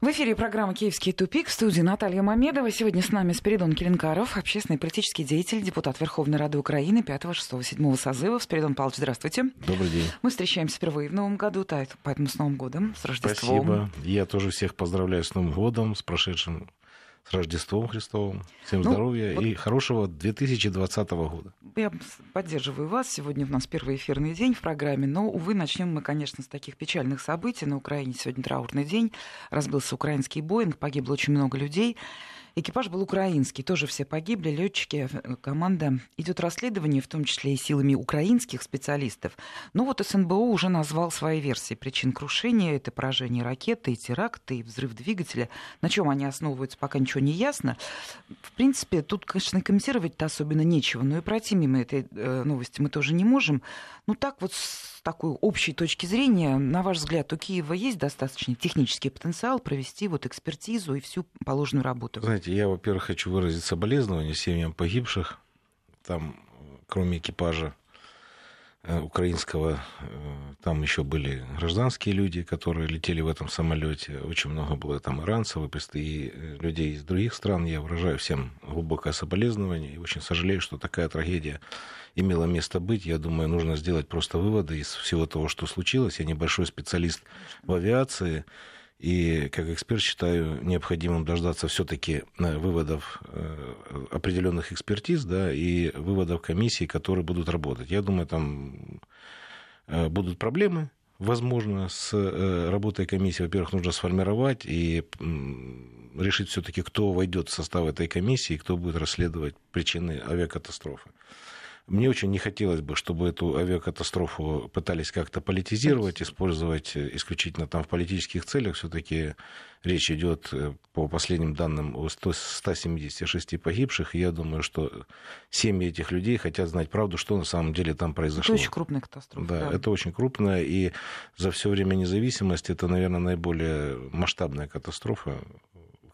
В эфире программа «Киевский тупик» в студии Наталья Мамедова. Сегодня с нами Спиридон Келенкаров, общественный политический деятель, депутат Верховной Рады Украины 5, 6, 7 созыва. Спиридон Павлович, здравствуйте. Добрый день. Мы встречаемся впервые в Новом году, поэтому с Новым годом, с Рождеством. Спасибо. Я тоже всех поздравляю с Новым годом, с прошедшим с Рождеством Христовым. Всем ну, здоровья вот... и хорошего 2020 года. Я поддерживаю вас. Сегодня у нас первый эфирный день в программе. Но, увы, начнем мы, конечно, с таких печальных событий. На Украине сегодня траурный день. Разбился украинский Боинг, погибло очень много людей. Экипаж был украинский, тоже все погибли, летчики, э, команда. Идет расследование, в том числе и силами украинских специалистов. Ну вот СНБО уже назвал свои версии причин крушения. Это поражение ракеты, и теракты, и взрыв двигателя. На чем они основываются, пока ничего не ясно. В принципе, тут, конечно, комментировать-то особенно нечего. Но и пройти мимо этой э, новости мы тоже не можем. Ну так вот с такой общей точки зрения, на ваш взгляд, у Киева есть достаточный технический потенциал провести вот экспертизу и всю положенную работу? Знаете, я, во-первых, хочу выразить соболезнования семьям погибших. Там, кроме экипажа украинского, э, там еще были гражданские люди, которые летели в этом самолете. Очень много было там иранцев и людей из других стран. Я выражаю всем глубокое соболезнование и очень сожалею, что такая трагедия имело место быть. Я думаю, нужно сделать просто выводы из всего того, что случилось. Я небольшой специалист в авиации. И как эксперт считаю необходимым дождаться все-таки э, выводов э, определенных экспертиз да, и выводов комиссий, которые будут работать. Я думаю, там э, будут проблемы, возможно, с работой комиссии. Во-первых, нужно сформировать и решить все-таки, кто войдет в состав этой комиссии кто будет расследовать причины авиакатастрофы. Мне очень не хотелось бы, чтобы эту авиакатастрофу пытались как-то политизировать, использовать исключительно там в политических целях. Все-таки речь идет э, по последним данным о 176 погибших. И я думаю, что семьи этих людей хотят знать правду, что на самом деле там произошло. Это очень крупная катастрофа. Да, да. это очень крупная. И за все время независимости это, наверное, наиболее масштабная катастрофа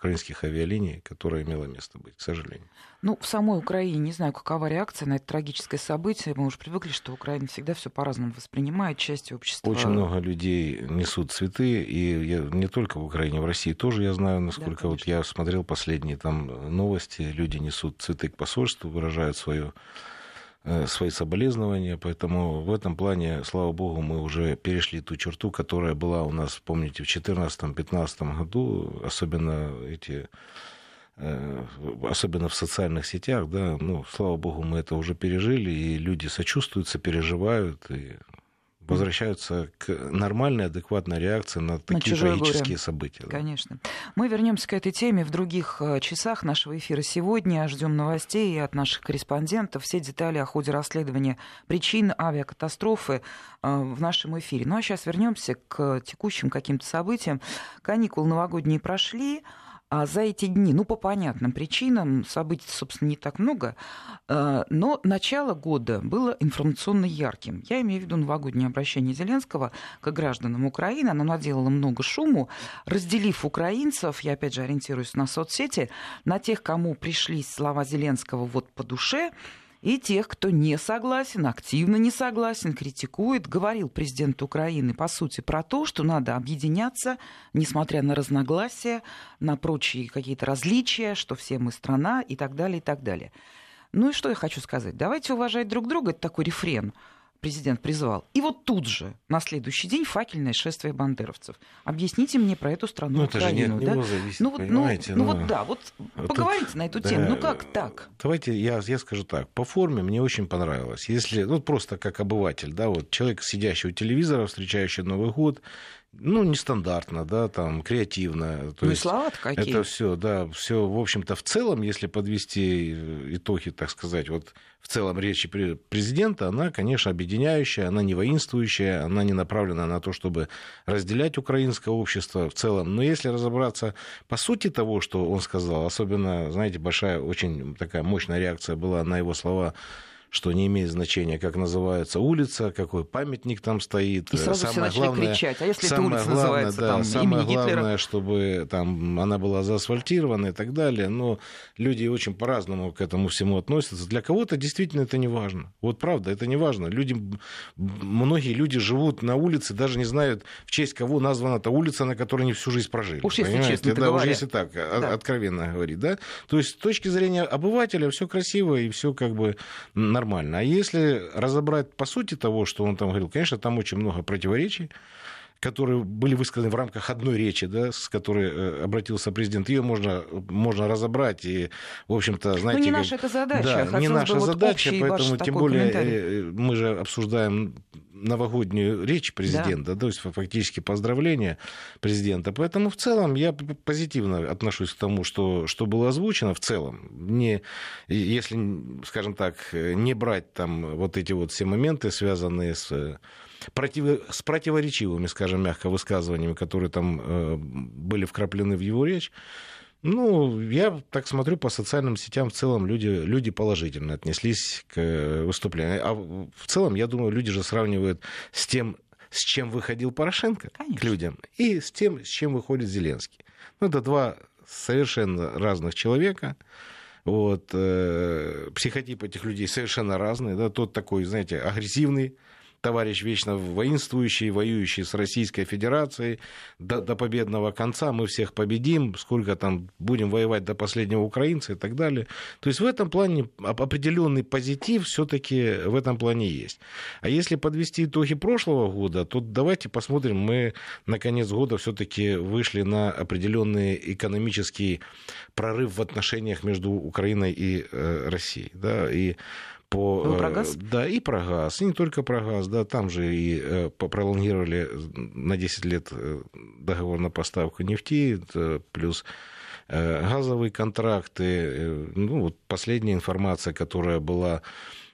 украинских авиалиний, которая имела место быть, к сожалению. Ну, в самой Украине, не знаю, какова реакция на это трагическое событие. Мы уже привыкли, что Украина всегда все по-разному воспринимает, часть общества. Очень много людей несут цветы, и я, не только в Украине, в России тоже я знаю, насколько да, вот я смотрел последние там новости, люди несут цветы к посольству, выражают свое свои соболезнования, поэтому в этом плане, слава богу, мы уже перешли ту черту, которая была у нас, помните, в 2014-2015 году, особенно эти э, особенно в социальных сетях, да, ну, слава богу, мы это уже пережили, и люди сочувствуют, сопереживают, и возвращаются к нормальной, адекватной реакции на такие на трагические горе. события. Конечно. Мы вернемся к этой теме в других э, часах нашего эфира сегодня. Ждем новостей от наших корреспондентов. Все детали о ходе расследования причин авиакатастрофы э, в нашем эфире. Ну а сейчас вернемся к текущим каким-то событиям. Каникулы новогодние прошли. А за эти дни, ну, по понятным причинам, событий, собственно, не так много, э, но начало года было информационно ярким. Я имею в виду новогоднее обращение Зеленского к гражданам Украины. Оно наделало много шуму, разделив украинцев, я опять же ориентируюсь на соцсети, на тех, кому пришлись слова Зеленского вот по душе, и тех, кто не согласен, активно не согласен, критикует. Говорил президент Украины, по сути, про то, что надо объединяться, несмотря на разногласия, на прочие какие-то различия, что все мы страна и так далее, и так далее. Ну и что я хочу сказать? Давайте уважать друг друга, это такой рефрен президент призвал. И вот тут же, на следующий день, факельное шествие бандеровцев. Объясните мне про эту страну ну, это Украину. Же не от него да? зависит, ну, вот, ну, понимаете? Ну, ну, вот да, вот тут, поговорите на эту тему. Да, ну как так? Давайте я, я скажу так. По форме мне очень понравилось. Если, ну просто как обыватель, да, вот человек, сидящий у телевизора, встречающий Новый год, ну, нестандартно, да, там, креативно. То ну, и слова какие. Это все, да, все, в общем-то, в целом, если подвести итоги, так сказать, вот в целом речи президента, она, конечно, объединяющая, она не воинствующая, она не направлена на то, чтобы разделять украинское общество в целом. Но если разобраться по сути того, что он сказал, особенно, знаете, большая, очень такая мощная реакция была на его слова что не имеет значения, как называется улица, какой памятник там стоит. И сразу самое все главное, кричать, а если самое эта улица главное, называется да, там, самое имени главное, Гитлера? чтобы там она была заасфальтирована и так далее. Но люди очень по-разному к этому всему относятся. Для кого-то действительно это не важно. Вот правда, это не важно. Люди, многие люди живут на улице, даже не знают, в честь кого названа та улица, на которой они всю жизнь прожили. Уж если понимаете? честно да, уж если так, да. откровенно говорить. Да? То есть с точки зрения обывателя все красиво и все как бы нормально. А если разобрать по сути того, что он там говорил, конечно, там очень много противоречий которые были высказаны в рамках одной речи, да, с которой э, обратился президент, ее можно, можно разобрать. И, в общем-то, знаете... Ну, не наша это задача. Да, не наша вот задача, поэтому тем более э, мы же обсуждаем новогоднюю речь президента, да. то есть фактически поздравления президента. Поэтому в целом я позитивно отношусь к тому, что, что было озвучено в целом. Не, если, скажем так, не брать там вот эти вот все моменты, связанные с против, с противоречивыми, скажем мягко, высказываниями, которые там э, были вкраплены в его речь, ну, я так смотрю по социальным сетям, в целом люди, люди положительно отнеслись к выступлению. А в целом, я думаю, люди же сравнивают с тем, с чем выходил Порошенко Конечно. к людям, и с тем, с чем выходит Зеленский. Ну, это два совершенно разных человека. Вот, э, психотип этих людей совершенно разный. Да, тот такой, знаете, агрессивный, товарищ вечно воинствующий, воюющий с Российской Федерацией до, до победного конца, мы всех победим, сколько там будем воевать до последнего украинца и так далее. То есть в этом плане определенный позитив все-таки в этом плане есть. А если подвести итоги прошлого года, то давайте посмотрим, мы на конец года все-таки вышли на определенный экономический прорыв в отношениях между Украиной и э, Россией. Да, и по... Вы про газ? Да, и про газ, и не только про газ, да, там же и э, пролонгировали на 10 лет э, договор на поставку нефти, плюс газовые контракты. Ну, вот последняя информация, которая была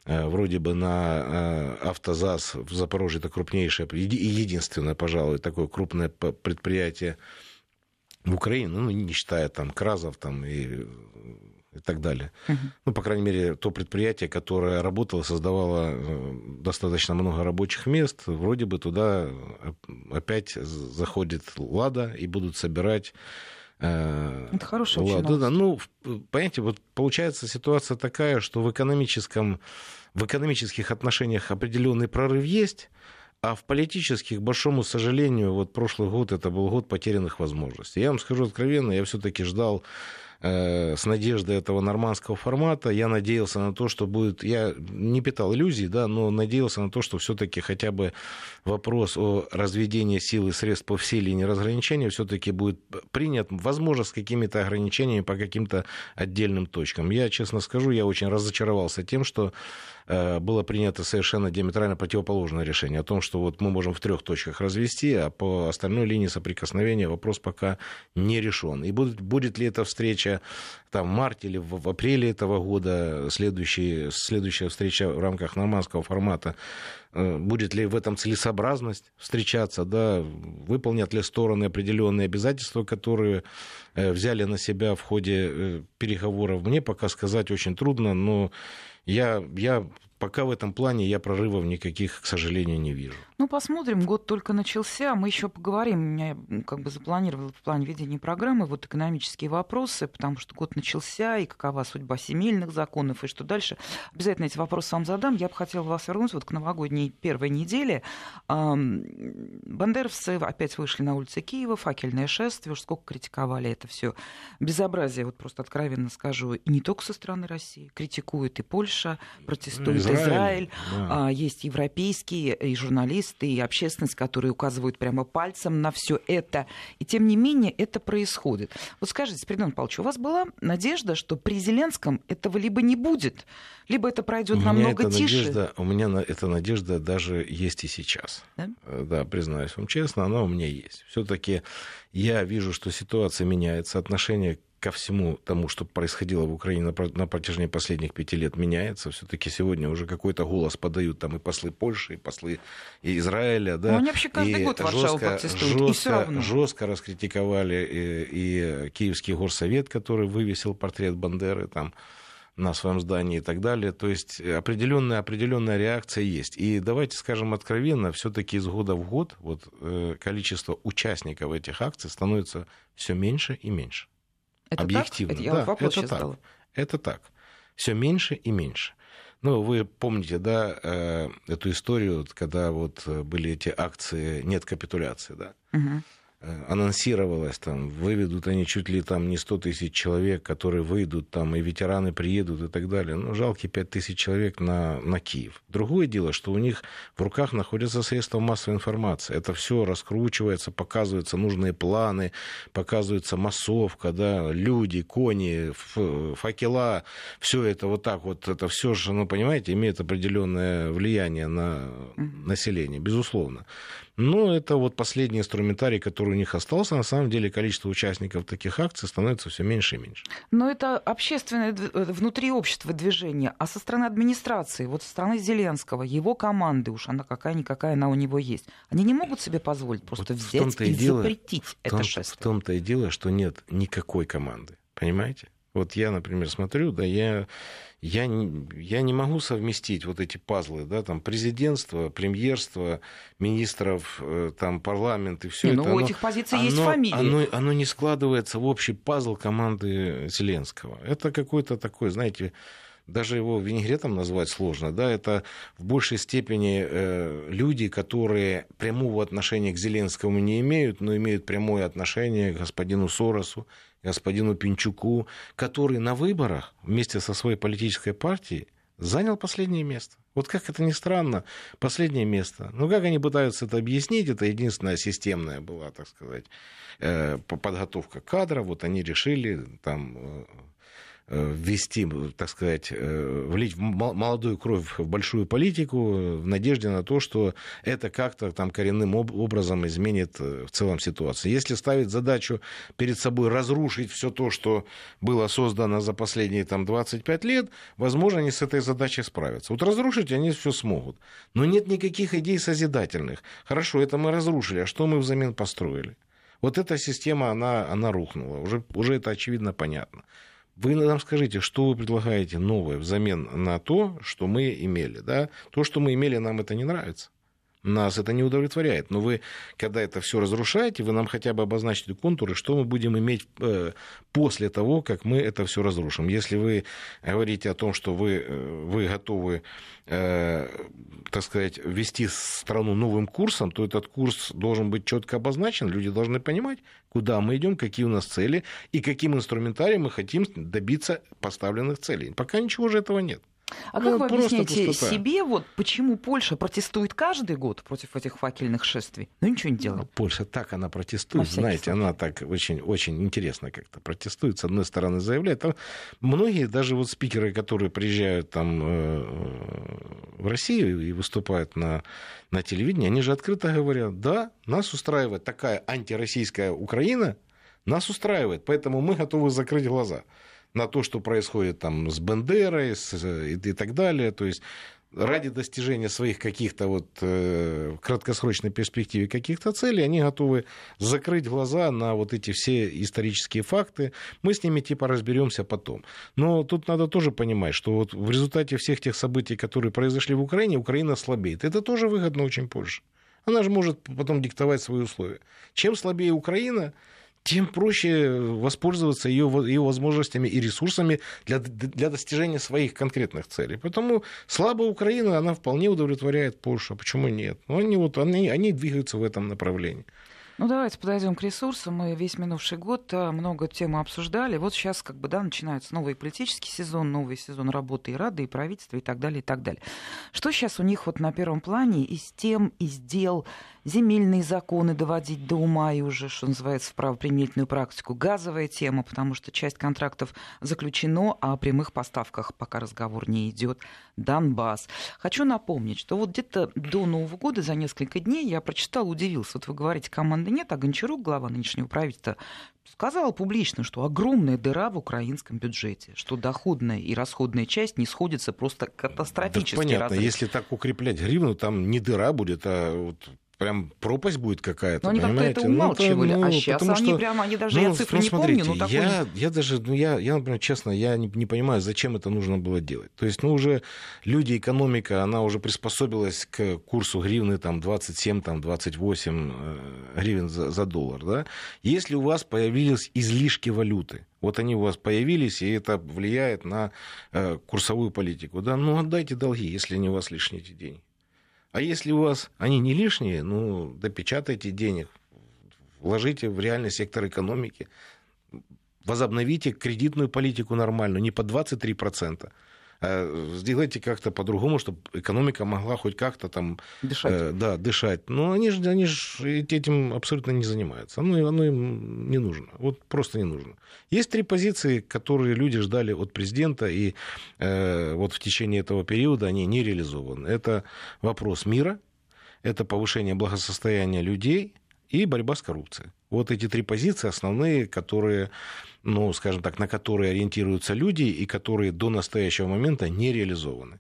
вроде бы на автозаз в Запорожье, это крупнейшее и единственное, пожалуй, такое крупное предприятие в Украине, ну, не считая там Кразов там и и так далее. Uh-huh. Ну, по крайней мере, то предприятие, которое работало, создавало э, достаточно много рабочих мест, вроде бы туда э, опять заходит Лада и будут собирать э, это хорошая Ладно, да, ну, понимаете, вот получается ситуация такая, что в экономическом, в экономических отношениях определенный прорыв есть, а в политических, к большому сожалению, вот прошлый год это был год потерянных возможностей. Я вам скажу откровенно, я все-таки ждал с надеждой этого нормандского формата. Я надеялся на то, что будет... Я не питал иллюзий, да, но надеялся на то, что все-таки хотя бы вопрос о разведении сил и средств по всей линии разграничения все-таки будет принят, возможно, с какими-то ограничениями по каким-то отдельным точкам. Я, честно скажу, я очень разочаровался тем, что Э, было принято совершенно диаметрально противоположное решение о том, что вот мы можем в трех точках развести, а по остальной линии соприкосновения вопрос пока не решен. И будет, будет ли эта встреча там, в марте или в, апреле этого года, следующий, следующая встреча в рамках нормандского формата, э, будет ли в этом целесообразность встречаться, да, выполнят ли стороны определенные обязательства, которые э, взяли на себя в ходе переговоров, мне пока сказать очень трудно, но я, я пока в этом плане я прорывов никаких, к сожалению, не вижу. Ну, посмотрим, год только начался, мы еще поговорим. У меня как бы запланировал в плане ведения программы вот экономические вопросы, потому что год начался, и какова судьба семейных законов, и что дальше. Обязательно эти вопросы вам задам. Я бы хотела вас вернуть вот к новогодней первой неделе. Бандеровцы опять вышли на улицы Киева, факельное шествие, уж сколько критиковали это все безобразие, вот просто откровенно скажу, и не только со стороны России. Критикует и Польша, протестует Израиль, Израиль да. А, есть европейские и журналисты, и общественность, которые указывают прямо пальцем на все это. И тем не менее это происходит. Вот скажите, Спиридон Павлович, у вас была надежда, что при Зеленском этого либо не будет, либо это пройдет намного эта тише? Надежда, у меня эта надежда даже есть и сейчас. Да? Э, да, признаюсь вам честно, она у меня есть. Все-таки я вижу, что ситуация меняется, отношение ко всему тому, что происходило в Украине на протяжении последних пяти лет, меняется. Все-таки сегодня уже какой-то голос подают там и послы Польши, и послы Израиля. Да, Но они вообще каждый и год Варшаву жестко, протестуют, жестко, и все равно. Жестко раскритиковали и, и Киевский горсовет, который вывесил портрет Бандеры там на своем здании и так далее. То есть определенная, определенная реакция есть. И давайте скажем откровенно, все-таки из года в год вот, э, количество участников этих акций становится все меньше и меньше. Это Объективно. Так? Это, я да, вопрос это так. Задала. Это так. Все меньше и меньше. Ну, вы помните, да, э, эту историю, когда вот были эти акции «Нет капитуляции», да? Угу. Э, анонсировалось, там, выведут они чуть ли там не 100 тысяч человек, которые выйдут, там, и ветераны приедут и так далее. Ну, жалкие 5 тысяч человек на, на Киев. Другое дело, что у них в руках находятся средства массовой информации. Это все раскручивается, показываются нужные планы, показывается массовка, да, люди, кони, факела, все это вот так вот, это все же, ну, понимаете, имеет определенное влияние на население, безусловно. Но это вот последний инструментарий, который у них остался. На самом деле количество участников таких акций становится все меньше и меньше. Но это общественное э, внутри общества движение. А со стороны администрации, вот со стороны Зеленского, его команды, уж она какая-никакая, она у него есть, они не могут себе позволить просто вот взять и, и дело, запретить в это шествие. В том-то и дело, что нет никакой команды. Понимаете? Вот я, например, смотрю, да, я, я, не, я не могу совместить вот эти пазлы, да, там, президентство, премьерство, министров, э, там, парламент и все не, это. Ну, у этих позиций оно, есть фамилии. Оно, оно не складывается в общий пазл команды Зеленского. Это какой-то такой, знаете, даже его винегретом назвать сложно, да, это в большей степени э, люди, которые прямого отношения к Зеленскому не имеют, но имеют прямое отношение к господину Соросу, господину Пинчуку, который на выборах вместе со своей политической партией занял последнее место. Вот как это ни странно, последнее место. Ну, как они пытаются это объяснить, это единственная системная была, так сказать, э, подготовка кадров. Вот они решили там Э, ввести, так сказать, э, влить молодую кровь в большую политику в надежде на то, что это как-то там коренным образом изменит э, в целом ситуацию. Если ставить задачу перед собой разрушить все то, что было создано за последние там, 25 лет, возможно, они с этой задачей справятся. Вот разрушить они все смогут. Но нет никаких идей созидательных. Хорошо, это мы разрушили, а что мы взамен построили? Вот эта система, она, она рухнула. Уже, уже это очевидно понятно. Вы нам скажите, что вы предлагаете новое взамен на то, что мы имели. Да? То, что мы имели, нам это не нравится. Нас это не удовлетворяет. Но вы, когда это все разрушаете, вы нам хотя бы обозначите контуры, что мы будем иметь э, после того, как мы это все разрушим. Если вы говорите о том, что вы, э, вы готовы, э, так сказать, вести страну новым курсом, то этот курс должен быть четко обозначен. Люди должны понимать, куда мы идем, какие у нас цели и каким инструментарием мы хотим добиться поставленных целей. Пока ничего же этого нет. А ну, как вы объясняете пустота. себе, вот почему Польша протестует каждый год против этих факельных шествий? Ну ничего не делает. Ну, Польша так она протестует, знаете, случай. она так очень, очень интересно как-то протестует. С одной стороны заявляет, там многие, даже вот спикеры, которые приезжают там э, в Россию и выступают на, на телевидении, они же открыто говорят, да, нас устраивает такая антироссийская Украина, нас устраивает, поэтому мы готовы закрыть глаза на то, что происходит там с Бендерой с, и, и так далее. То есть ради достижения своих каких-то вот э, краткосрочной перспективе каких-то целей, они готовы закрыть глаза на вот эти все исторические факты. Мы с ними типа разберемся потом. Но тут надо тоже понимать, что вот в результате всех тех событий, которые произошли в Украине, Украина слабеет. Это тоже выгодно очень Польше. Она же может потом диктовать свои условия. Чем слабее Украина, тем проще воспользоваться ее, ее возможностями и ресурсами для, для достижения своих конкретных целей. Поэтому слабая Украина, она вполне удовлетворяет Польшу. Почему нет? Ну, они, вот, они, они двигаются в этом направлении. Ну, давайте подойдем к ресурсам. Мы весь минувший год э, много тем обсуждали. Вот сейчас как бы, да, начинается новый политический сезон, новый сезон работы и Рады, и правительства, и так далее, и так далее. Что сейчас у них вот на первом плане из тем, из дел, земельные законы доводить до ума и уже, что называется, в правоприменительную практику. Газовая тема, потому что часть контрактов заключено, а о прямых поставках пока разговор не идет. Донбасс. Хочу напомнить, что вот где-то до Нового года за несколько дней я прочитал, удивился. Вот вы говорите, команды нет, а Гончарук, глава нынешнего правительства, сказал публично, что огромная дыра в украинском бюджете, что доходная и расходная часть не сходятся просто катастрофически. Да, понятно, разрыв. если так укреплять гривну, там не дыра будет, а вот прям пропасть будет какая-то. Но они как-то это умалчивали, ну, а сейчас они что, прямо, они даже, ну, я цифры ну, не смотрите, помню, но такой... я, я даже, ну, я, я, например, честно, я не, не понимаю, зачем это нужно было делать. То есть, ну, уже люди, экономика, она уже приспособилась к курсу гривны, там, 27, там, 28 э, гривен за, за доллар, да. Если у вас появились излишки валюты, вот они у вас появились, и это влияет на э, курсовую политику, да, ну, отдайте долги, если не у вас лишние эти деньги. А если у вас они не лишние, ну, допечатайте денег, вложите в реальный сектор экономики, возобновите кредитную политику нормальную, не по 23%, Э, сделайте как-то по-другому, чтобы экономика могла хоть как-то там... Дышать. Э, да, дышать. Но они же они ж этим абсолютно не занимаются. Оно, оно им не нужно. Вот просто не нужно. Есть три позиции, которые люди ждали от президента, и э, вот в течение этого периода они не реализованы. Это вопрос мира, это повышение благосостояния людей и борьба с коррупцией. Вот эти три позиции основные, которые ну, скажем так, на которые ориентируются люди и которые до настоящего момента не реализованы.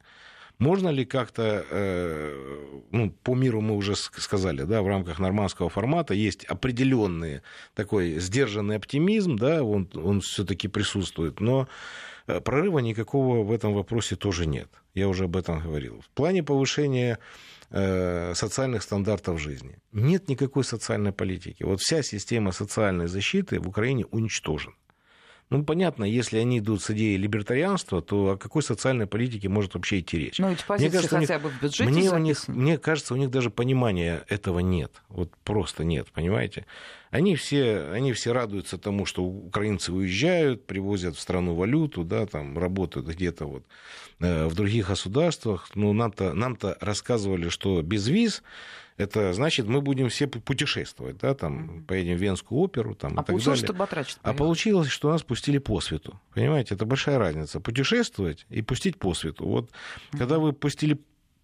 Можно ли как-то, э, ну, по миру мы уже сказали, да, в рамках нормандского формата есть определенный такой сдержанный оптимизм, да, он, он все-таки присутствует, но э, прорыва никакого в этом вопросе тоже нет. Я уже об этом говорил. В плане повышения социальных стандартов жизни нет никакой социальной политики. Вот вся система социальной защиты в Украине уничтожена. Ну, понятно, если они идут с идеей либертарианства, то о какой социальной политике может вообще идти речь? Ну, эти позиции мне кажется, хотя них, бы в бюджете мне, у них, мне кажется, у них даже понимания этого нет. Вот просто нет, понимаете? Они все, они все радуются тому, что украинцы уезжают, привозят в страну валюту, да, там работают где-то вот э, в других государствах. Ну, нам-то, нам-то рассказывали, что без виз это значит, мы будем все путешествовать, да, там, поедем в Венскую оперу, там, а и так далее. Что Батрач а получилось, что нас пустили по свету. Понимаете, это большая разница. Путешествовать и пустить по свету. Вот, когда вы пустили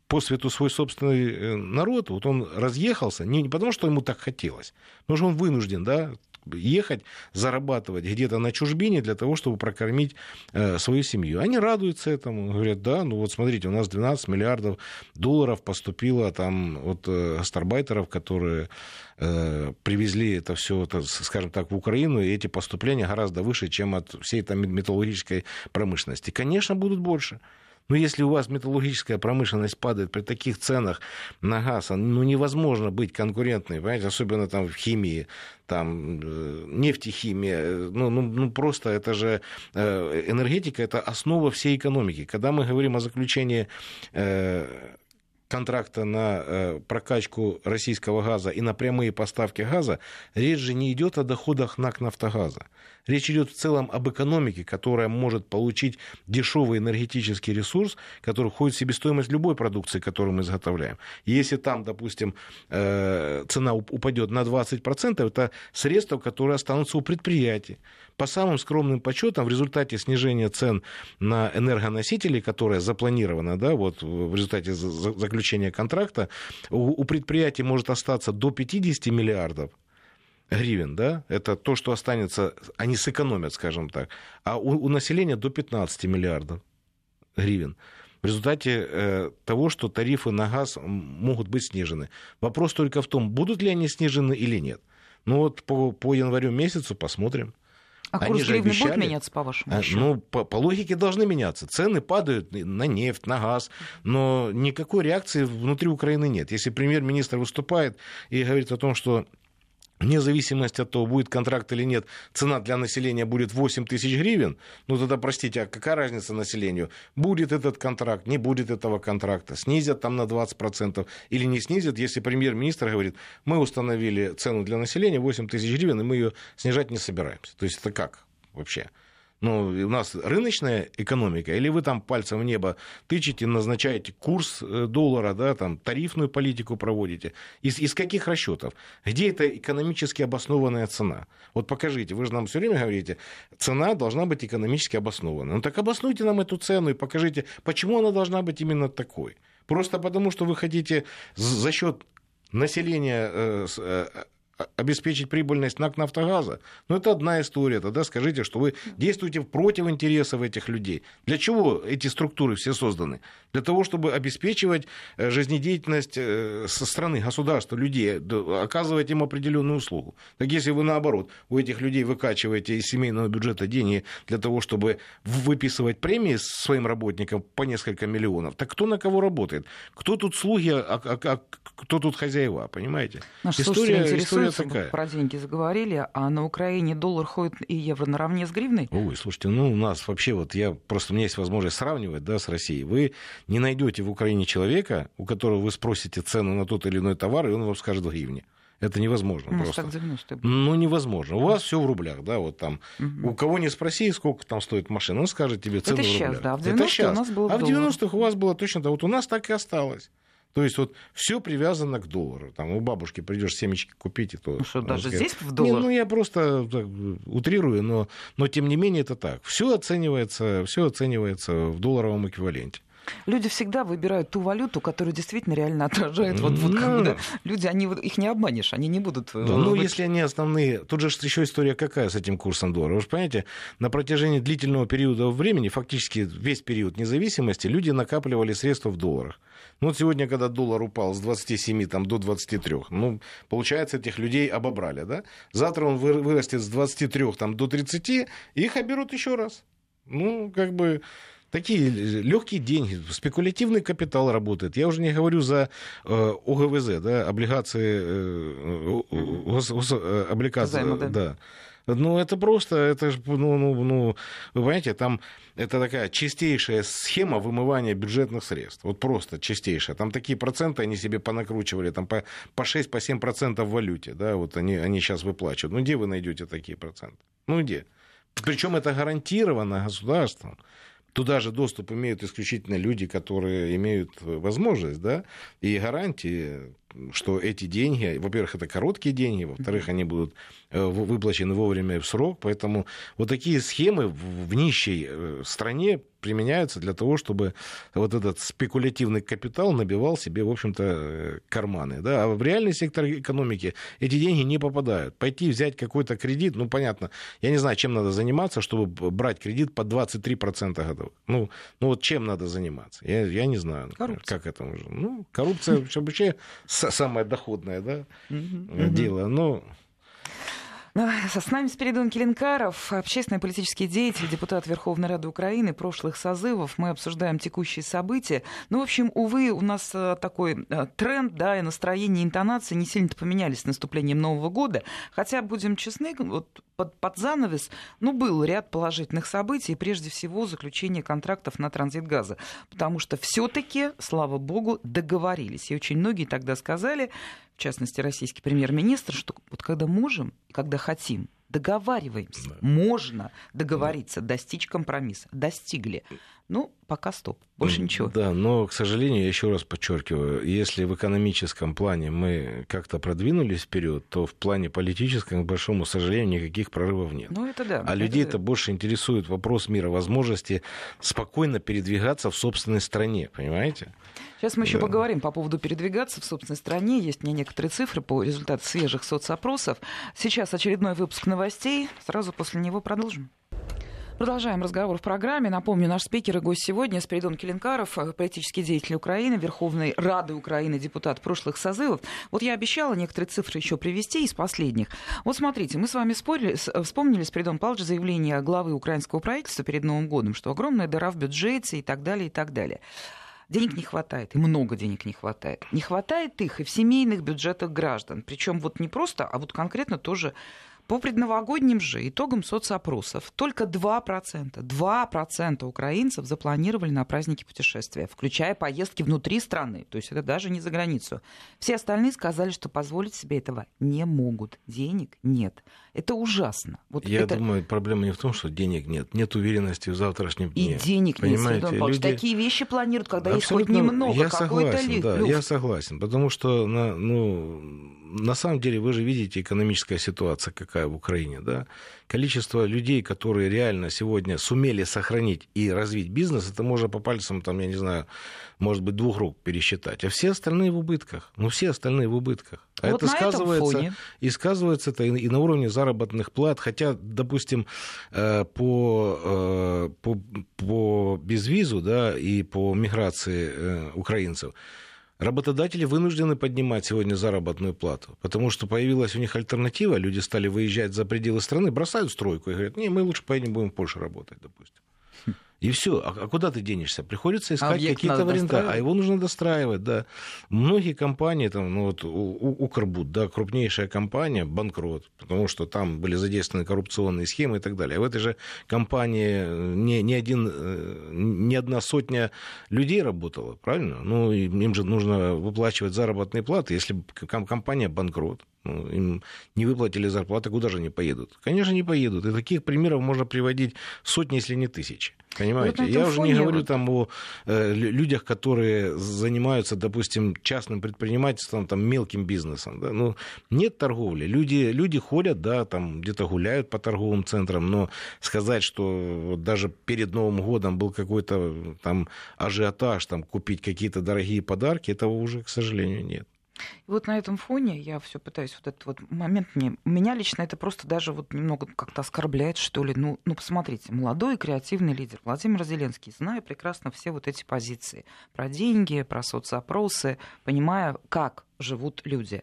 по свету свой собственный э, народ, вот он разъехался, не, не потому, что ему так хотелось, но что он вынужден, да, ехать, зарабатывать где-то на чужбине для того, чтобы прокормить э, свою семью. Они радуются этому, говорят, да, ну вот смотрите, у нас 12 миллиардов долларов поступило там от э, гастарбайтеров, которые э, привезли это все, скажем так, в Украину, и эти поступления гораздо выше, чем от всей там металлургической промышленности. Конечно, будут больше. Но если у вас металлургическая промышленность падает при таких ценах на газ, ну, невозможно быть конкурентной, понимаете, особенно там в химии, там, э, нефтехимия, э, ну, ну, ну, просто это же э, энергетика, это основа всей экономики. Когда мы говорим о заключении контракта на прокачку российского газа и на прямые поставки газа, речь же не идет о доходах НАК «Нафтогаза». Речь идет в целом об экономике, которая может получить дешевый энергетический ресурс, который входит в себестоимость любой продукции, которую мы изготовляем. Если там, допустим, э, цена упадет на 20%, это средства, которые останутся у предприятий. По самым скромным подсчетам, в результате снижения цен на энергоносители, которое запланировано да, вот в результате заключения контракта, у предприятий может остаться до 50 миллиардов гривен, да, это то, что останется, они сэкономят, скажем так, а у, у населения до 15 миллиардов гривен в результате э, того, что тарифы на газ могут быть снижены. Вопрос только в том, будут ли они снижены или нет. Ну вот по, по январю месяцу посмотрим. А курс гривны обещали, будет меняться, по-вашему? А, ну, по, по логике должны меняться. Цены падают на нефть, на газ, но никакой реакции внутри Украины нет. Если премьер-министр выступает и говорит о том, что вне зависимости от того, будет контракт или нет, цена для населения будет 8 тысяч гривен, ну тогда, простите, а какая разница населению? Будет этот контракт, не будет этого контракта, снизят там на 20% или не снизят, если премьер-министр говорит, мы установили цену для населения 8 тысяч гривен, и мы ее снижать не собираемся. То есть это как вообще? Ну, у нас рыночная экономика, или вы там пальцем в небо тычете, назначаете курс э, доллара, да, там, тарифную политику проводите. Из, из каких расчетов? Где это экономически обоснованная цена? Вот покажите, вы же нам все время говорите, цена должна быть экономически обоснованной. Ну так обоснуйте нам эту цену и покажите, почему она должна быть именно такой. Просто потому, что вы хотите за счет населения э, э, обеспечить прибыльность НАК «Нафтогаза», ну, это одна история. Тогда скажите, что вы действуете против интересов этих людей. Для чего эти структуры все созданы? Для того, чтобы обеспечивать э, жизнедеятельность э, со стороны государства, людей, оказывать им определенную услугу. Так если вы, наоборот, у этих людей выкачиваете из семейного бюджета деньги для того, чтобы выписывать премии своим работникам по несколько миллионов, так кто на кого работает? Кто тут слуги, а, а, а кто тут хозяева, понимаете? Наши история, история такая. Про деньги заговорили, а на Украине доллар ходит и евро наравне с гривной? Ой, слушайте, ну у нас вообще вот я просто, у меня есть возможность сравнивать да, с Россией. Вы не найдете в Украине человека, у которого вы спросите цену на тот или иной товар, и он вам скажет в гривне. Это невозможно ну, просто. Так 90 ну, невозможно. У вас все в рублях, да, вот там. Угу. У кого не спроси, сколько там стоит машина, он скажет тебе цену Это в сейчас, рублях. да, в 90 Это сейчас. у нас было А в 90-х у вас было точно так. Вот у нас так и осталось. То есть вот все привязано к доллару. Там у бабушки придешь семечки купить, и то. Ну что, даже сказать, здесь в доллар? Не, ну я просто так, утрирую, но, но тем не менее это так. Все оценивается, все оценивается в долларовом эквиваленте. Люди всегда выбирают ту валюту, которая действительно реально отражает. Вот, вот бы, да, люди, они их не обманешь, они не будут. Э, да, ну, если они основные. Тут же еще история какая с этим курсом доллара. Вы же понимаете, на протяжении длительного периода времени, фактически весь период независимости, люди накапливали средства в долларах. Ну, вот сегодня, когда доллар упал с 27 там, до 23, ну, получается, этих людей обобрали, да? Завтра он вырастет с 23 там, до 30, и их оберут еще раз. Ну, как бы такие легкие деньги, спекулятивный капитал работает. Я уже не говорю за э, ОГВЗ, да, облигации, э, гос, гос, э, облигации, да. да. Ну, это просто, это же, ну, ну, ну, вы понимаете, там это такая чистейшая схема вымывания бюджетных средств. Вот просто чистейшая. Там такие проценты они себе понакручивали, там по, по 6-7% по 7 в валюте, да, вот они, они сейчас выплачивают. Ну, где вы найдете такие проценты? Ну, где? Причем это гарантировано государством. Туда же доступ имеют исключительно люди, которые имеют возможность, да, и гарантии что эти деньги, во-первых, это короткие деньги, во-вторых, они будут э, выплачены вовремя в срок, поэтому вот такие схемы в нищей э, стране применяются для того, чтобы вот этот спекулятивный капитал набивал себе, в общем-то, э, карманы. Да? А в реальный сектор экономики эти деньги не попадают. Пойти взять какой-то кредит, ну, понятно, я не знаю, чем надо заниматься, чтобы брать кредит по 23% годовых. Ну, ну вот чем надо заниматься? Я, я не знаю, например, как это можно. Ну, коррупция вообще самое доходное да, дело. Но с нами Спиридон Келенкаров, общественный политический деятель, депутат Верховной Рады Украины прошлых созывов. Мы обсуждаем текущие события. Ну, в общем, увы, у нас э, такой э, тренд, да, и настроение, и интонации не сильно поменялись с наступлением Нового года. Хотя, будем честны, вот под, под занавес, ну, был ряд положительных событий, прежде всего заключение контрактов на транзит газа. Потому что все таки слава богу, договорились. И очень многие тогда сказали, в частности, российский премьер-министр, что вот когда можем, когда хотим, договариваемся, да. можно договориться, да. достичь компромисса. Достигли. Ну, пока стоп. Больше ничего. Да, но, к сожалению, я еще раз подчеркиваю, если в экономическом плане мы как-то продвинулись вперед, то в плане политическом, к большому сожалению, никаких прорывов нет. Ну, это да. А людей это больше интересует вопрос мира, возможности спокойно передвигаться в собственной стране, понимаете? Сейчас мы еще да. поговорим по поводу передвигаться в собственной стране. Есть мне некоторые цифры по результату свежих соцопросов. Сейчас очередной выпуск новостей. Сразу после него продолжим. Продолжаем разговор в программе. Напомню, наш спикер и гость сегодня Спиридон Келенкаров, политический деятель Украины, Верховной Рады Украины, депутат прошлых созывов. Вот я обещала некоторые цифры еще привести из последних. Вот смотрите, мы с вами спорили, вспомнили, Спиридон Павлович, заявление главы украинского правительства перед Новым годом, что огромная дыра в бюджете и так далее, и так далее. Денег не хватает, и много денег не хватает. Не хватает их и в семейных бюджетах граждан. Причем вот не просто, а вот конкретно тоже по предновогодним же итогам соцопросов только 2%, 2% украинцев запланировали на праздники путешествия, включая поездки внутри страны, то есть это даже не за границу. Все остальные сказали, что позволить себе этого не могут, денег нет. Это ужасно. Вот Я это... думаю, проблема не в том, что денег нет, нет уверенности в завтрашнем дне. И денег Понимаете? нет, Люди... Такие вещи планируют, когда Абсолютно... есть хоть немного, я согласен, ли... да, я согласен, потому что на, ну, на самом деле вы же видите экономическая ситуация какая какая в Украине, да, количество людей, которые реально сегодня сумели сохранить и развить бизнес, это можно по пальцам, там, я не знаю, может быть, двух рук пересчитать. А все остальные в убытках. Ну, все остальные в убытках. А вот это сказывается, и сказывается это и на уровне заработных плат. Хотя, допустим, э, по, э, по, по безвизу да, и по миграции э, украинцев Работодатели вынуждены поднимать сегодня заработную плату, потому что появилась у них альтернатива, люди стали выезжать за пределы страны, бросают стройку и говорят, не, мы лучше поедем, будем в Польше работать, допустим. И все. А, а куда ты денешься? Приходится искать а какие-то варианты. А его нужно достраивать, да. Многие компании, там, ну вот Укрбуд, да, крупнейшая компания, банкрот, потому что там были задействованы коррупционные схемы и так далее. А в этой же компании не, не, один, э, не одна сотня людей работала, правильно? Ну, им же нужно выплачивать заработные платы, если компания банкрот. Ну, им не выплатили зарплаты, куда же они поедут? Конечно, не поедут. И таких примеров можно приводить сотни, если не тысячи. Понимаете? Вот Я уже не говорю вот... там о э, людях, которые занимаются, допустим, частным предпринимательством, там, мелким бизнесом. Да? Ну, нет торговли. Люди, люди ходят, да, там где-то гуляют по торговым центрам, но сказать, что даже перед Новым годом был какой-то там ажиотаж, там, купить какие-то дорогие подарки, этого уже, к сожалению, нет. И вот на этом фоне я все пытаюсь вот этот вот момент мне меня лично это просто даже вот немного как-то оскорбляет что ли. Ну, ну посмотрите, молодой креативный лидер Владимир Зеленский, зная прекрасно все вот эти позиции про деньги, про соцопросы, понимая, как живут люди.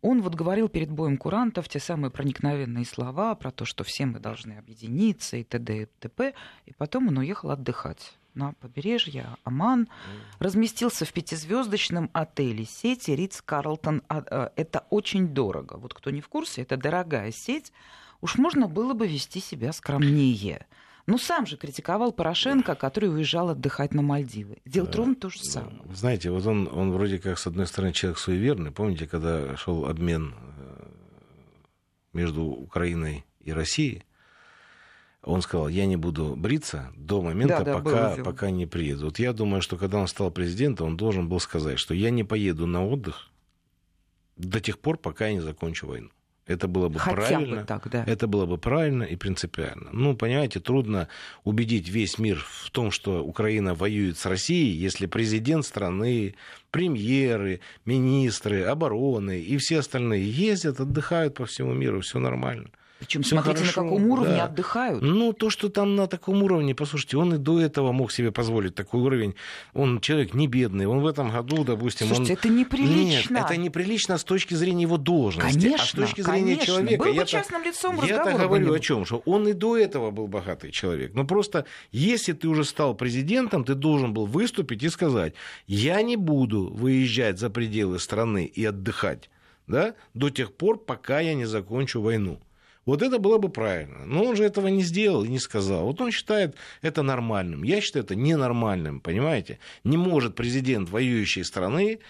Он вот говорил перед боем курантов те самые проникновенные слова про то, что все мы должны объединиться и т.д. и т.п. И потом он уехал отдыхать на побережье Оман, разместился в пятизвездочном отеле сети Ридс Карлтон. Э, это очень дорого. Вот кто не в курсе, это дорогая сеть. Уж можно было бы вести себя скромнее. Ну, сам же критиковал Порошенко, который уезжал отдыхать на Мальдивы. Делает ровно то же самое. Знаете, вот он, он вроде как, с одной стороны, человек суеверный. Помните, когда шел обмен э, между Украиной и Россией, он сказал, я не буду бриться до момента, да, да, пока, пока не приеду. Вот я думаю, что когда он стал президентом, он должен был сказать, что я не поеду на отдых до тех пор, пока я не закончу войну. Это было бы Хотя правильно. Бы так, да. Это было бы правильно и принципиально. Ну, понимаете, трудно убедить весь мир в том, что Украина воюет с Россией, если президент страны, премьеры, министры, обороны и все остальные ездят, отдыхают по всему миру, все нормально. Причем смотрите, хорошо, на каком уровне да. отдыхают. Ну, то, что там на таком уровне, послушайте, он и до этого мог себе позволить такой уровень. Он человек не бедный, он в этом году, допустим... Слушайте, он... это неприлично. Нет, это неприлично с точки зрения его должности. Конечно, а с точки зрения конечно. человека... Был бы частным лицом Я-то говорю о чем, что он и до этого был богатый человек. Но просто, если ты уже стал президентом, ты должен был выступить и сказать, я не буду выезжать за пределы страны и отдыхать да, до тех пор, пока я не закончу войну. Вот это было бы правильно. Но он же этого не сделал и не сказал. Вот он считает это нормальным. Я считаю это ненормальным, понимаете? Не может президент воюющей страны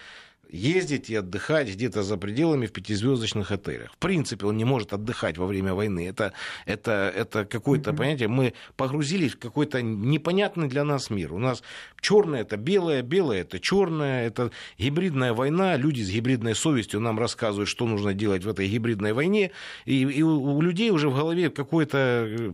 ездить и отдыхать где-то за пределами в пятизвездочных отелях. В принципе, он не может отдыхать во время войны. Это, это, это какое-то, mm-hmm. понятие, мы погрузились в какой-то непонятный для нас мир. У нас черное это белое, белое это черное, это гибридная война. Люди с гибридной совестью нам рассказывают, что нужно делать в этой гибридной войне. И, и у людей уже в голове какое-то э,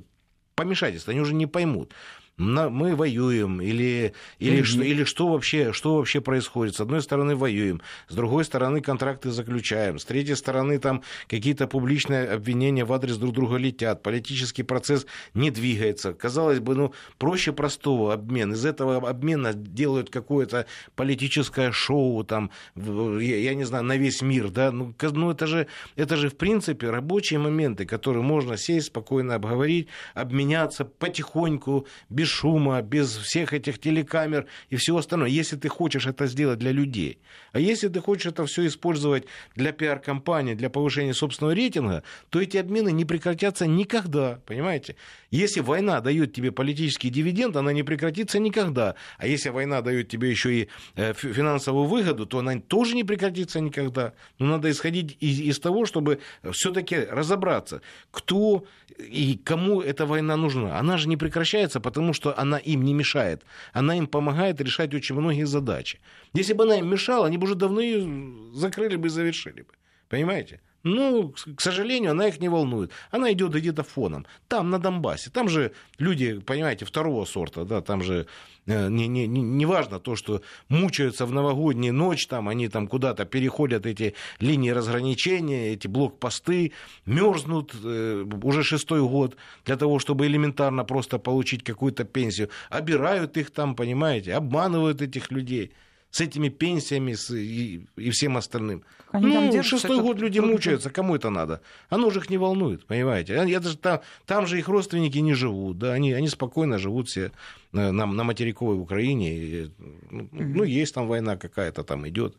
помешательство, они уже не поймут мы воюем, или, или, mm-hmm. что, или что, вообще, что вообще происходит. С одной стороны воюем, с другой стороны контракты заключаем, с третьей стороны там какие-то публичные обвинения в адрес друг друга летят, политический процесс не двигается. Казалось бы, ну, проще простого обмен. Из этого обмена делают какое-то политическое шоу, там, я, я не знаю, на весь мир, да, ну, ну это, же, это же в принципе рабочие моменты, которые можно сесть, спокойно обговорить, обменяться потихоньку, без без шума, без всех этих телекамер и всего остального, если ты хочешь это сделать для людей. А если ты хочешь это все использовать для пиар-компании, для повышения собственного рейтинга, то эти обмены не прекратятся никогда, понимаете? Если война дает тебе политический дивиденд, она не прекратится никогда. А если война дает тебе еще и э, финансовую выгоду, то она тоже не прекратится никогда. Но надо исходить из, из того, чтобы все-таки разобраться, кто и кому эта война нужна. Она же не прекращается, потому что она им не мешает. Она им помогает решать очень многие задачи. Если бы она им мешала, они бы уже давно ее закрыли бы и завершили бы. Понимаете? Ну, к сожалению, она их не волнует. Она идет где-то фоном. Там, на Донбассе. Там же люди, понимаете, второго сорта, да, там же э, не, не, не, важно то, что мучаются в новогоднюю ночь, там они там куда-то переходят эти линии разграничения, эти блокпосты, мерзнут э, уже шестой год для того, чтобы элементарно просто получить какую-то пенсию. Обирают их там, понимаете, обманывают этих людей с этими пенсиями с, и, и всем остальным. Они ну, шестой год люди мучаются, кому это надо? Оно же их не волнует, понимаете? Это же, там, там же их родственники не живут, да, они, они спокойно живут все на, на, на материковой Украине. И, ну, ну, есть там война какая-то там идет.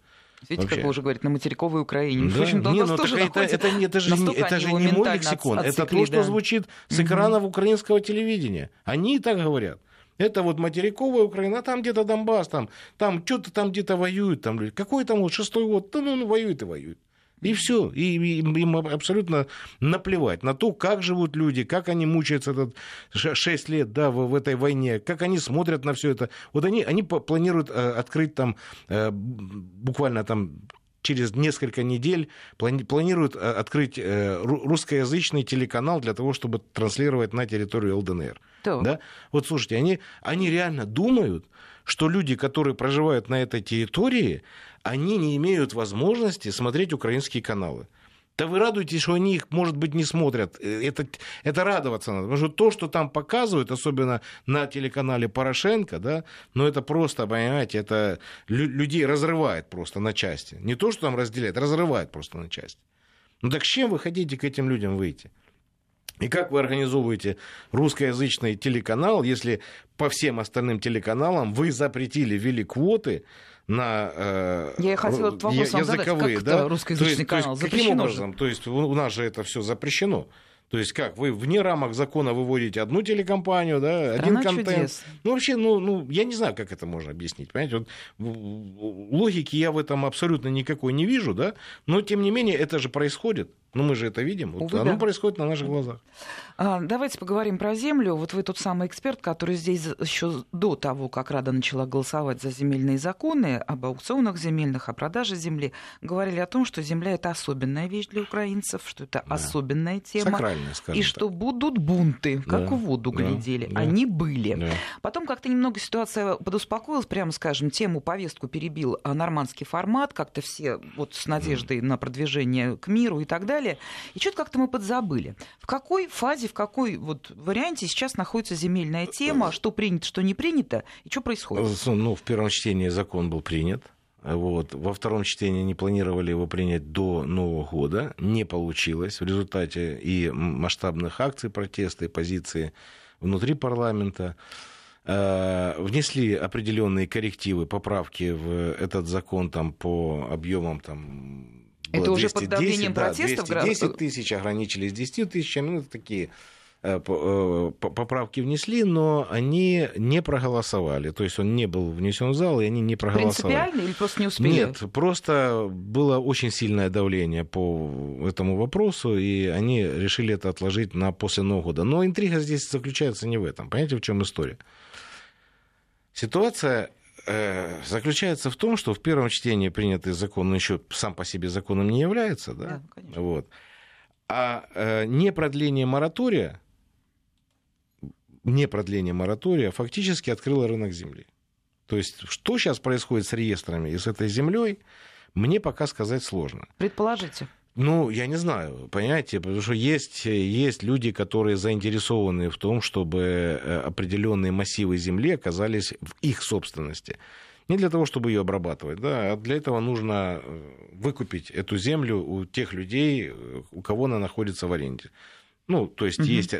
Видите, Вообще. как вы уже говорите, на материковой Украине. Да? общем, не, ну, тоже это, это, это, это же, не, это же не мой лексикон, это то, что да. звучит с экранов угу. украинского телевидения. Они и так говорят. Это вот материковая Украина, а там где-то Донбасс, там, там что-то там где-то воюют. Там, какой там вот шестой год? Да ну, ну воюет и воюет. И все. И, и им абсолютно наплевать на то, как живут люди, как они мучаются этот 6 лет да, в, в этой войне, как они смотрят на все это. Вот они, они планируют э, открыть там э, буквально там через несколько недель планируют э, открыть русскоязычный телеканал для того, чтобы транслировать на территорию ЛДНР. Да? Вот слушайте, они, они реально думают, что люди, которые проживают на этой территории, они не имеют возможности смотреть украинские каналы. Да вы радуетесь, что они их, может быть, не смотрят. Э, это, это радоваться надо. Потому что то, что там показывают, особенно на телеканале Порошенко, да, ну это просто, понимаете, это людей разрывает просто на части. Не то, что там разделяет, разрывает просто на части. Ну так с чем вы хотите к этим людям выйти? И как вы организовываете русскоязычный телеканал, если по всем остальным телеканалам вы запретили, ввели квоты на э, Я хотела этот вопрос языковые, задать. Как да? русскоязычный то есть, канал? То есть, каким образом? Же? То есть у нас же это все запрещено. То есть как, вы вне рамок закона выводите одну телекомпанию, да, Страна один контент. Чудес. Ну, вообще, ну, ну, я не знаю, как это можно объяснить. Понимаете, вот, логики я в этом абсолютно никакой не вижу, да, но тем не менее это же происходит. Ну, мы же это видим. Вот Увы, оно да. происходит на наших глазах. А, давайте поговорим про землю. Вот вы тот самый эксперт, который здесь еще до того, как Рада начала голосовать за земельные законы, об аукционах земельных, о продаже земли, говорили о том, что земля это особенная вещь для украинцев, что это да. особенная тема. Сакральная, скажем И что будут бунты, как да. в воду да. глядели. Да. Они были. Да. Потом как-то немного ситуация подуспокоилась, прямо скажем, тему, повестку перебил нормандский формат, как-то все вот с надеждой на продвижение к миру и так далее далее. И что-то как-то мы подзабыли. В какой фазе, в какой вот варианте сейчас находится земельная тема, что принято, что не принято, и что происходит? Э, ну, в первом чтении закон был принят. Вот. Во втором чтении не планировали его принять до Нового года. Не получилось. В результате и масштабных акций протеста, и позиции внутри парламента э, внесли определенные коррективы, поправки в этот закон там, по объемам там, это 210, уже под давлением да, протестов? 210 тысяч, ограничились 10 тысячами, ну, такие э, э, поправки внесли, но они не проголосовали. То есть он не был внесен в зал, и они не проголосовали. Принципиально или просто не успели? Нет, просто было очень сильное давление по этому вопросу, и они решили это отложить на после Нового года. Но интрига здесь заключается не в этом. Понимаете, в чем история? Ситуация заключается в том, что в первом чтении принятый закон, он еще сам по себе законом не является, да? да вот. А э, не продление моратория, не продление моратория фактически открыло рынок земли. То есть, что сейчас происходит с реестрами и с этой землей, мне пока сказать сложно. Предположите. Ну, я не знаю, понимаете, потому что есть, есть люди, которые заинтересованы в том, чтобы э, определенные массивы земли оказались в их собственности. Не для того, чтобы ее обрабатывать, да, а для этого нужно э, выкупить эту землю у тех людей, э, у кого она находится в аренде. Ну, то есть угу. есть,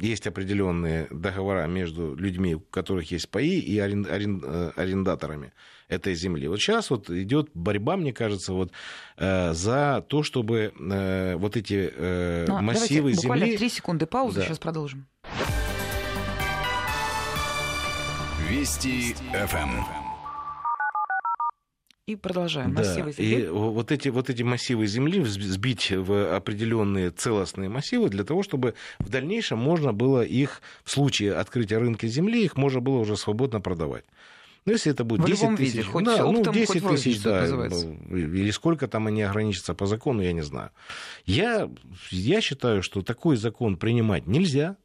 есть определенные договора между людьми, у которых есть паи, и арендаторами этой земли. Вот сейчас вот идет борьба, мне кажется, вот, э, за то, чтобы э, вот эти э, ну, массивы давайте, буквально земли... три секунды паузы, да. сейчас продолжим. Вести ФМ. И продолжаем. Массивы да, земли. И вот эти, вот эти массивы земли сбить в определенные целостные массивы для того, чтобы в дальнейшем можно было их, в случае открытия рынка земли, их можно было уже свободно продавать. Но если это будет в 10 тысяч, виде, хоть да, оптом, ну, 10 хоть тысяч, да, называется. или сколько там они ограничатся по закону, я не знаю. Я, я считаю, что такой закон принимать нельзя.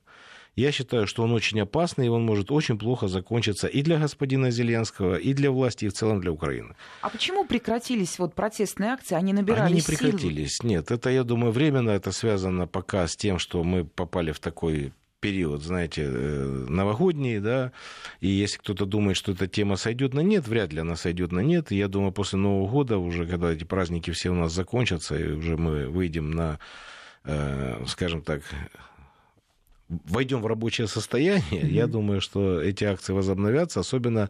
Я считаю, что он очень опасный, и он может очень плохо закончиться и для господина Зеленского, и для власти, и в целом для Украины. А почему прекратились вот протестные акции? Они набирали Они не прекратились. Нет, это, я думаю, временно. Это связано пока с тем, что мы попали в такой период, знаете, э, новогодний, да, и если кто-то думает, что эта тема сойдет на нет, вряд ли она сойдет на нет. Я думаю, после Нового года, уже когда эти праздники все у нас закончатся, и уже мы выйдем на, э, скажем так, войдем в рабочее состояние, mm-hmm. я думаю, что эти акции возобновятся, особенно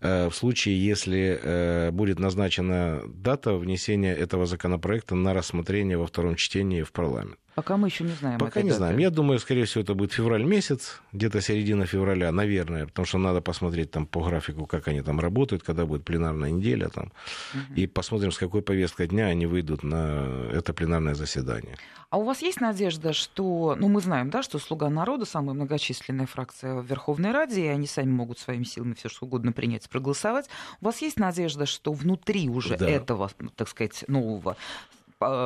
э, в случае, если э, будет назначена дата внесения этого законопроекта на рассмотрение во втором чтении в парламент. Пока мы еще не знаем. Пока не даты. знаем. Я думаю, скорее всего, это будет февраль месяц, где-то середина февраля, наверное, потому что надо посмотреть там по графику, как они там работают, когда будет пленарная неделя там, угу. и посмотрим, с какой повесткой дня они выйдут на это пленарное заседание. А у вас есть надежда, что, ну мы знаем, да, что «Слуга народа» самая многочисленная фракция в Верховной Раде, и они сами могут своими силами все что угодно принять, проголосовать. У вас есть надежда, что внутри уже да. этого, так сказать, нового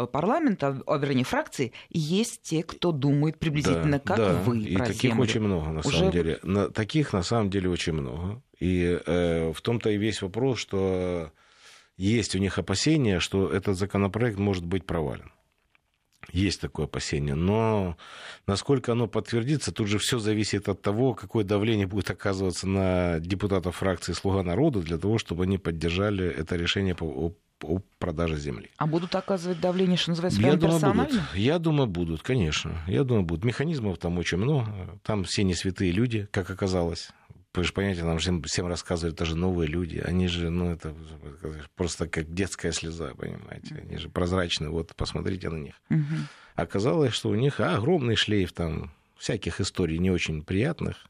парламента, а, вернее, фракции, есть те, кто думает приблизительно да, как да. вы И про таких землю. очень много, на Уже... самом деле. На, таких, на самом деле, очень много. И э, в том-то и весь вопрос, что есть у них опасения, что этот законопроект может быть провален. Есть такое опасение. Но насколько оно подтвердится, тут же все зависит от того, какое давление будет оказываться на депутатов фракции «Слуга народа» для того, чтобы они поддержали это решение по о продаже земли. А будут оказывать давление, что называется, Я думаю, будут. Я думаю, будут, конечно. Я думаю, будут. Механизмов там очень много. Там все не святые люди, как оказалось. Вы же понимаете, нам всем, всем рассказывают даже новые люди. Они же, ну, это просто как детская слеза, понимаете. Они же прозрачные. Вот, посмотрите на них. Угу. Оказалось, что у них огромный шлейф там всяких историй не очень приятных.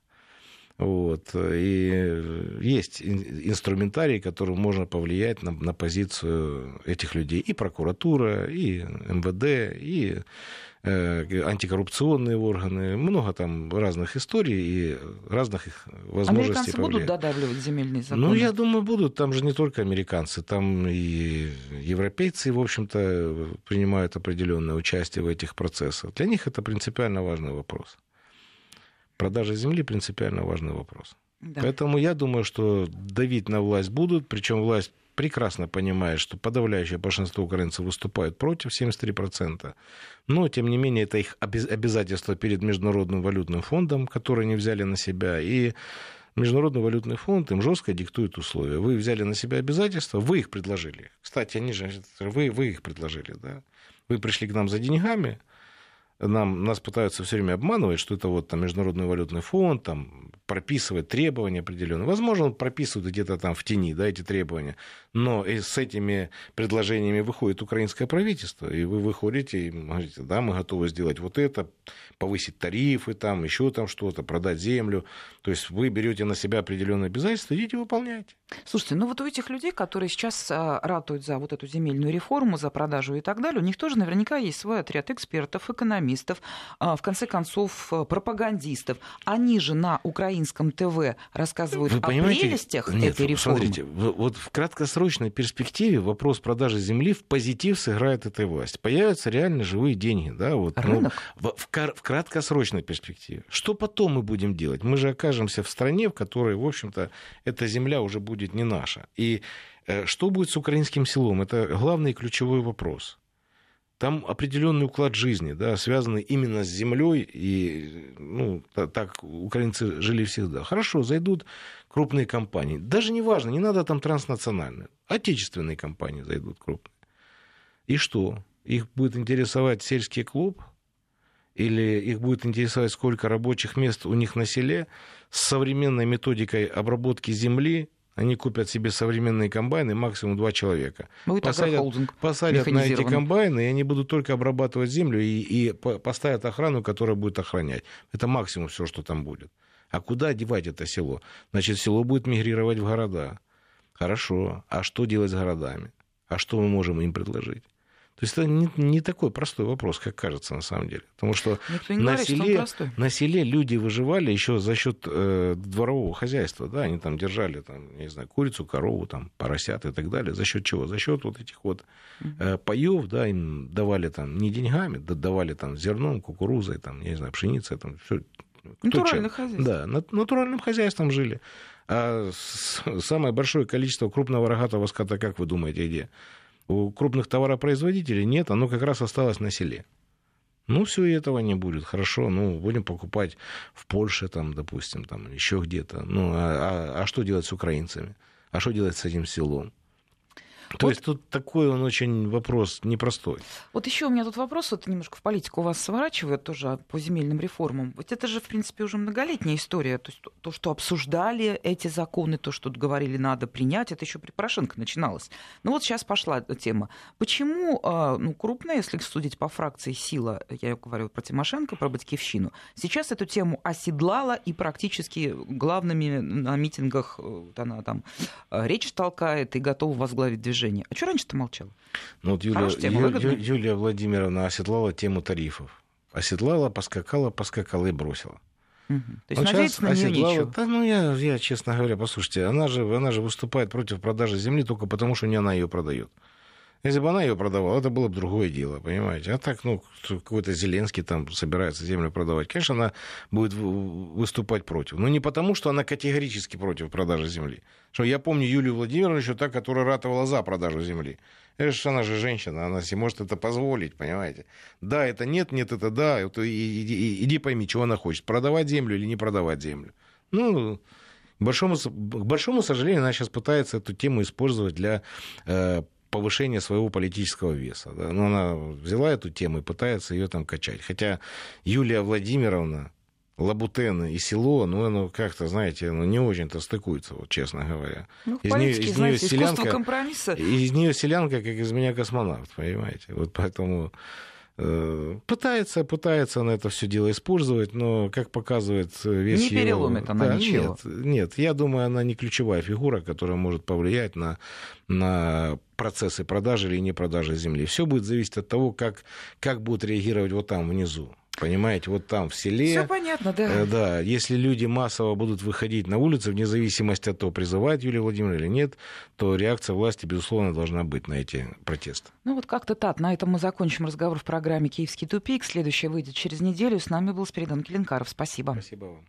Вот. И есть инструментарий, которым можно повлиять на, на позицию этих людей. И прокуратура, и МВД, и э, антикоррупционные органы. Много там разных историй и разных их возможностей Американцы повлиять. будут додавливать земельные законы? Ну, я думаю, будут. Там же не только американцы, там и европейцы, в общем-то, принимают определенное участие в этих процессах. Для них это принципиально важный вопрос продажа земли принципиально важный вопрос. Да. Поэтому я думаю, что давить на власть будут, причем власть прекрасно понимает, что подавляющее большинство украинцев выступают против, 73%. Но, тем не менее, это их обязательство перед Международным валютным фондом, который они взяли на себя. И Международный валютный фонд им жестко диктует условия. Вы взяли на себя обязательства, вы их предложили. Кстати, они же, вы, вы их предложили, да. Вы пришли к нам за деньгами, нам, нас пытаются все время обманывать, что это вот там Международный валютный фонд там, прописывает требования определенные. Возможно, он прописывает где-то там в тени да, эти требования, но и с этими предложениями выходит украинское правительство, и вы выходите и говорите, да, мы готовы сделать вот это, повысить тарифы, там, еще там что-то, продать землю. То есть вы берете на себя определенные обязательства, идите выполняйте. Слушайте, ну вот у этих людей, которые сейчас а, ратуют за вот эту земельную реформу, за продажу и так далее, у них тоже наверняка есть свой отряд экспертов, экономистов, а, в конце концов, а, пропагандистов. Они же на украинском ТВ рассказывают Вы о понимаете? прелестях Нет, этой реформы. Смотрите, вот в краткосрочной перспективе вопрос продажи земли в позитив сыграет этой власти. Появятся реально живые деньги. Да, вот, Рынок? Ну, в, в, в краткосрочной перспективе. Что потом мы будем делать? Мы же окажемся в стране, в которой, в общем-то, эта земля уже будет не наша. И э, что будет с украинским селом? Это главный ключевой вопрос. Там определенный уклад жизни, да, связанный именно с землей, и ну, так украинцы жили всегда. Хорошо, зайдут крупные компании. Даже не важно, не надо там транснациональные. Отечественные компании зайдут крупные. И что? Их будет интересовать сельский клуб, или их будет интересовать, сколько рабочих мест у них на селе, с современной методикой обработки земли, они купят себе современные комбайны, максимум два человека. Ну, и посадят посадят на эти комбайны, и они будут только обрабатывать землю и, и поставят охрану, которая будет охранять. Это максимум все, что там будет. А куда девать это село? Значит, село будет мигрировать в города. Хорошо. А что делать с городами? А что мы можем им предложить? То есть это не, не такой простой вопрос, как кажется на самом деле. Потому что, на, что селе, простой. на селе люди выживали еще за счет э, дворового хозяйства. Да? Они там держали, там, я не знаю, курицу, корову, там, поросят и так далее. За счет чего? За счет вот этих вот э, паев, да, им давали там не деньгами, да, давали там зерном, кукурузой, там, я не знаю, пшеницей, там, все. Натуральное хозяйство. Да, нат- натуральным хозяйством жили. А самое большое количество крупного рогатого скота, как вы думаете, где? У крупных товаропроизводителей нет, оно как раз осталось на селе. Ну, все этого не будет. Хорошо, ну, будем покупать в Польше, там, допустим, там, еще где-то. Ну, а, а- а что делать с украинцами? А что делать с этим селом? То Вот. есть тут такой он очень вопрос непростой. Вот еще у меня тут вопрос, вот немножко в политику вас сворачивают тоже по земельным реформам. Вот это же, в принципе, уже многолетняя история. То есть то- то, что обсуждали эти законы, то, что говорили, надо принять, это еще при Порошенко начиналось. Ну вот сейчас пошла тема. Почему, а, ну, крупная, если судить по фракции сила, я говорю про Тимошенко, про Батькивщину, сейчас эту тему оседлала и практически главными на митингах э, она там э, речь толкает и готова возглавить движение. А что раньше-то молчал? Ну, вот Юлия, тема, Ю-. Ю- Юлия Владимировна оседлала тему тарифов. Оседлала, поскакала, поскакала и бросила. Мгм. То есть надеяться на нее оседлала. нечего. Да, ну, я, я, честно говоря, послушайте, она же, она же выступает против продажи земли только потому, что не она ее продает. Если бы она ее продавала, это было бы другое дело, понимаете? А так, ну, какой-то Зеленский там собирается землю продавать. Конечно, она будет выступать против. Но не потому, что она категорически против продажи земли. Что я помню Юлию Владимировну еще та, которая ратовала за продажу земли. Это ж она же женщина, она себе может это позволить, понимаете? Да, это нет, нет, это да. Вот и- и- и- иди пойми, чего она хочет. Продавать землю или не продавать землю. Ну, к большому, к большому сожалению, она сейчас пытается эту тему использовать для э, повышения своего политического веса. Да? Но она взяла эту тему и пытается ее там качать. Хотя Юлия Владимировна, Лабутен и село, ну, оно как-то, знаете, ну, не очень-то стыкуется, вот, честно говоря. Ну, Из политике, из знаете, искусство селянка- компромисса. Из нее селянка, как из меня космонавт, понимаете? Вот поэтому пытается, пытается она это все дело использовать, но, как показывает весь Не переломит она Да, ничего. Нет, нет, я думаю, она не ключевая фигура, которая может повлиять на, на процессы продажи или не продажи земли. Все будет зависеть от того, как, как будут реагировать вот там внизу. Понимаете, вот там в селе. Все понятно, да. Э, Да, если люди массово будут выходить на улицы, вне зависимости от того, призывает Юлия Владимировна или нет, то реакция власти, безусловно, должна быть на эти протесты. Ну вот как-то так. На этом мы закончим разговор в программе «Киевский тупик». Следующая выйдет через неделю. С нами был Спиридон Келенкаров. Спасибо. Спасибо вам.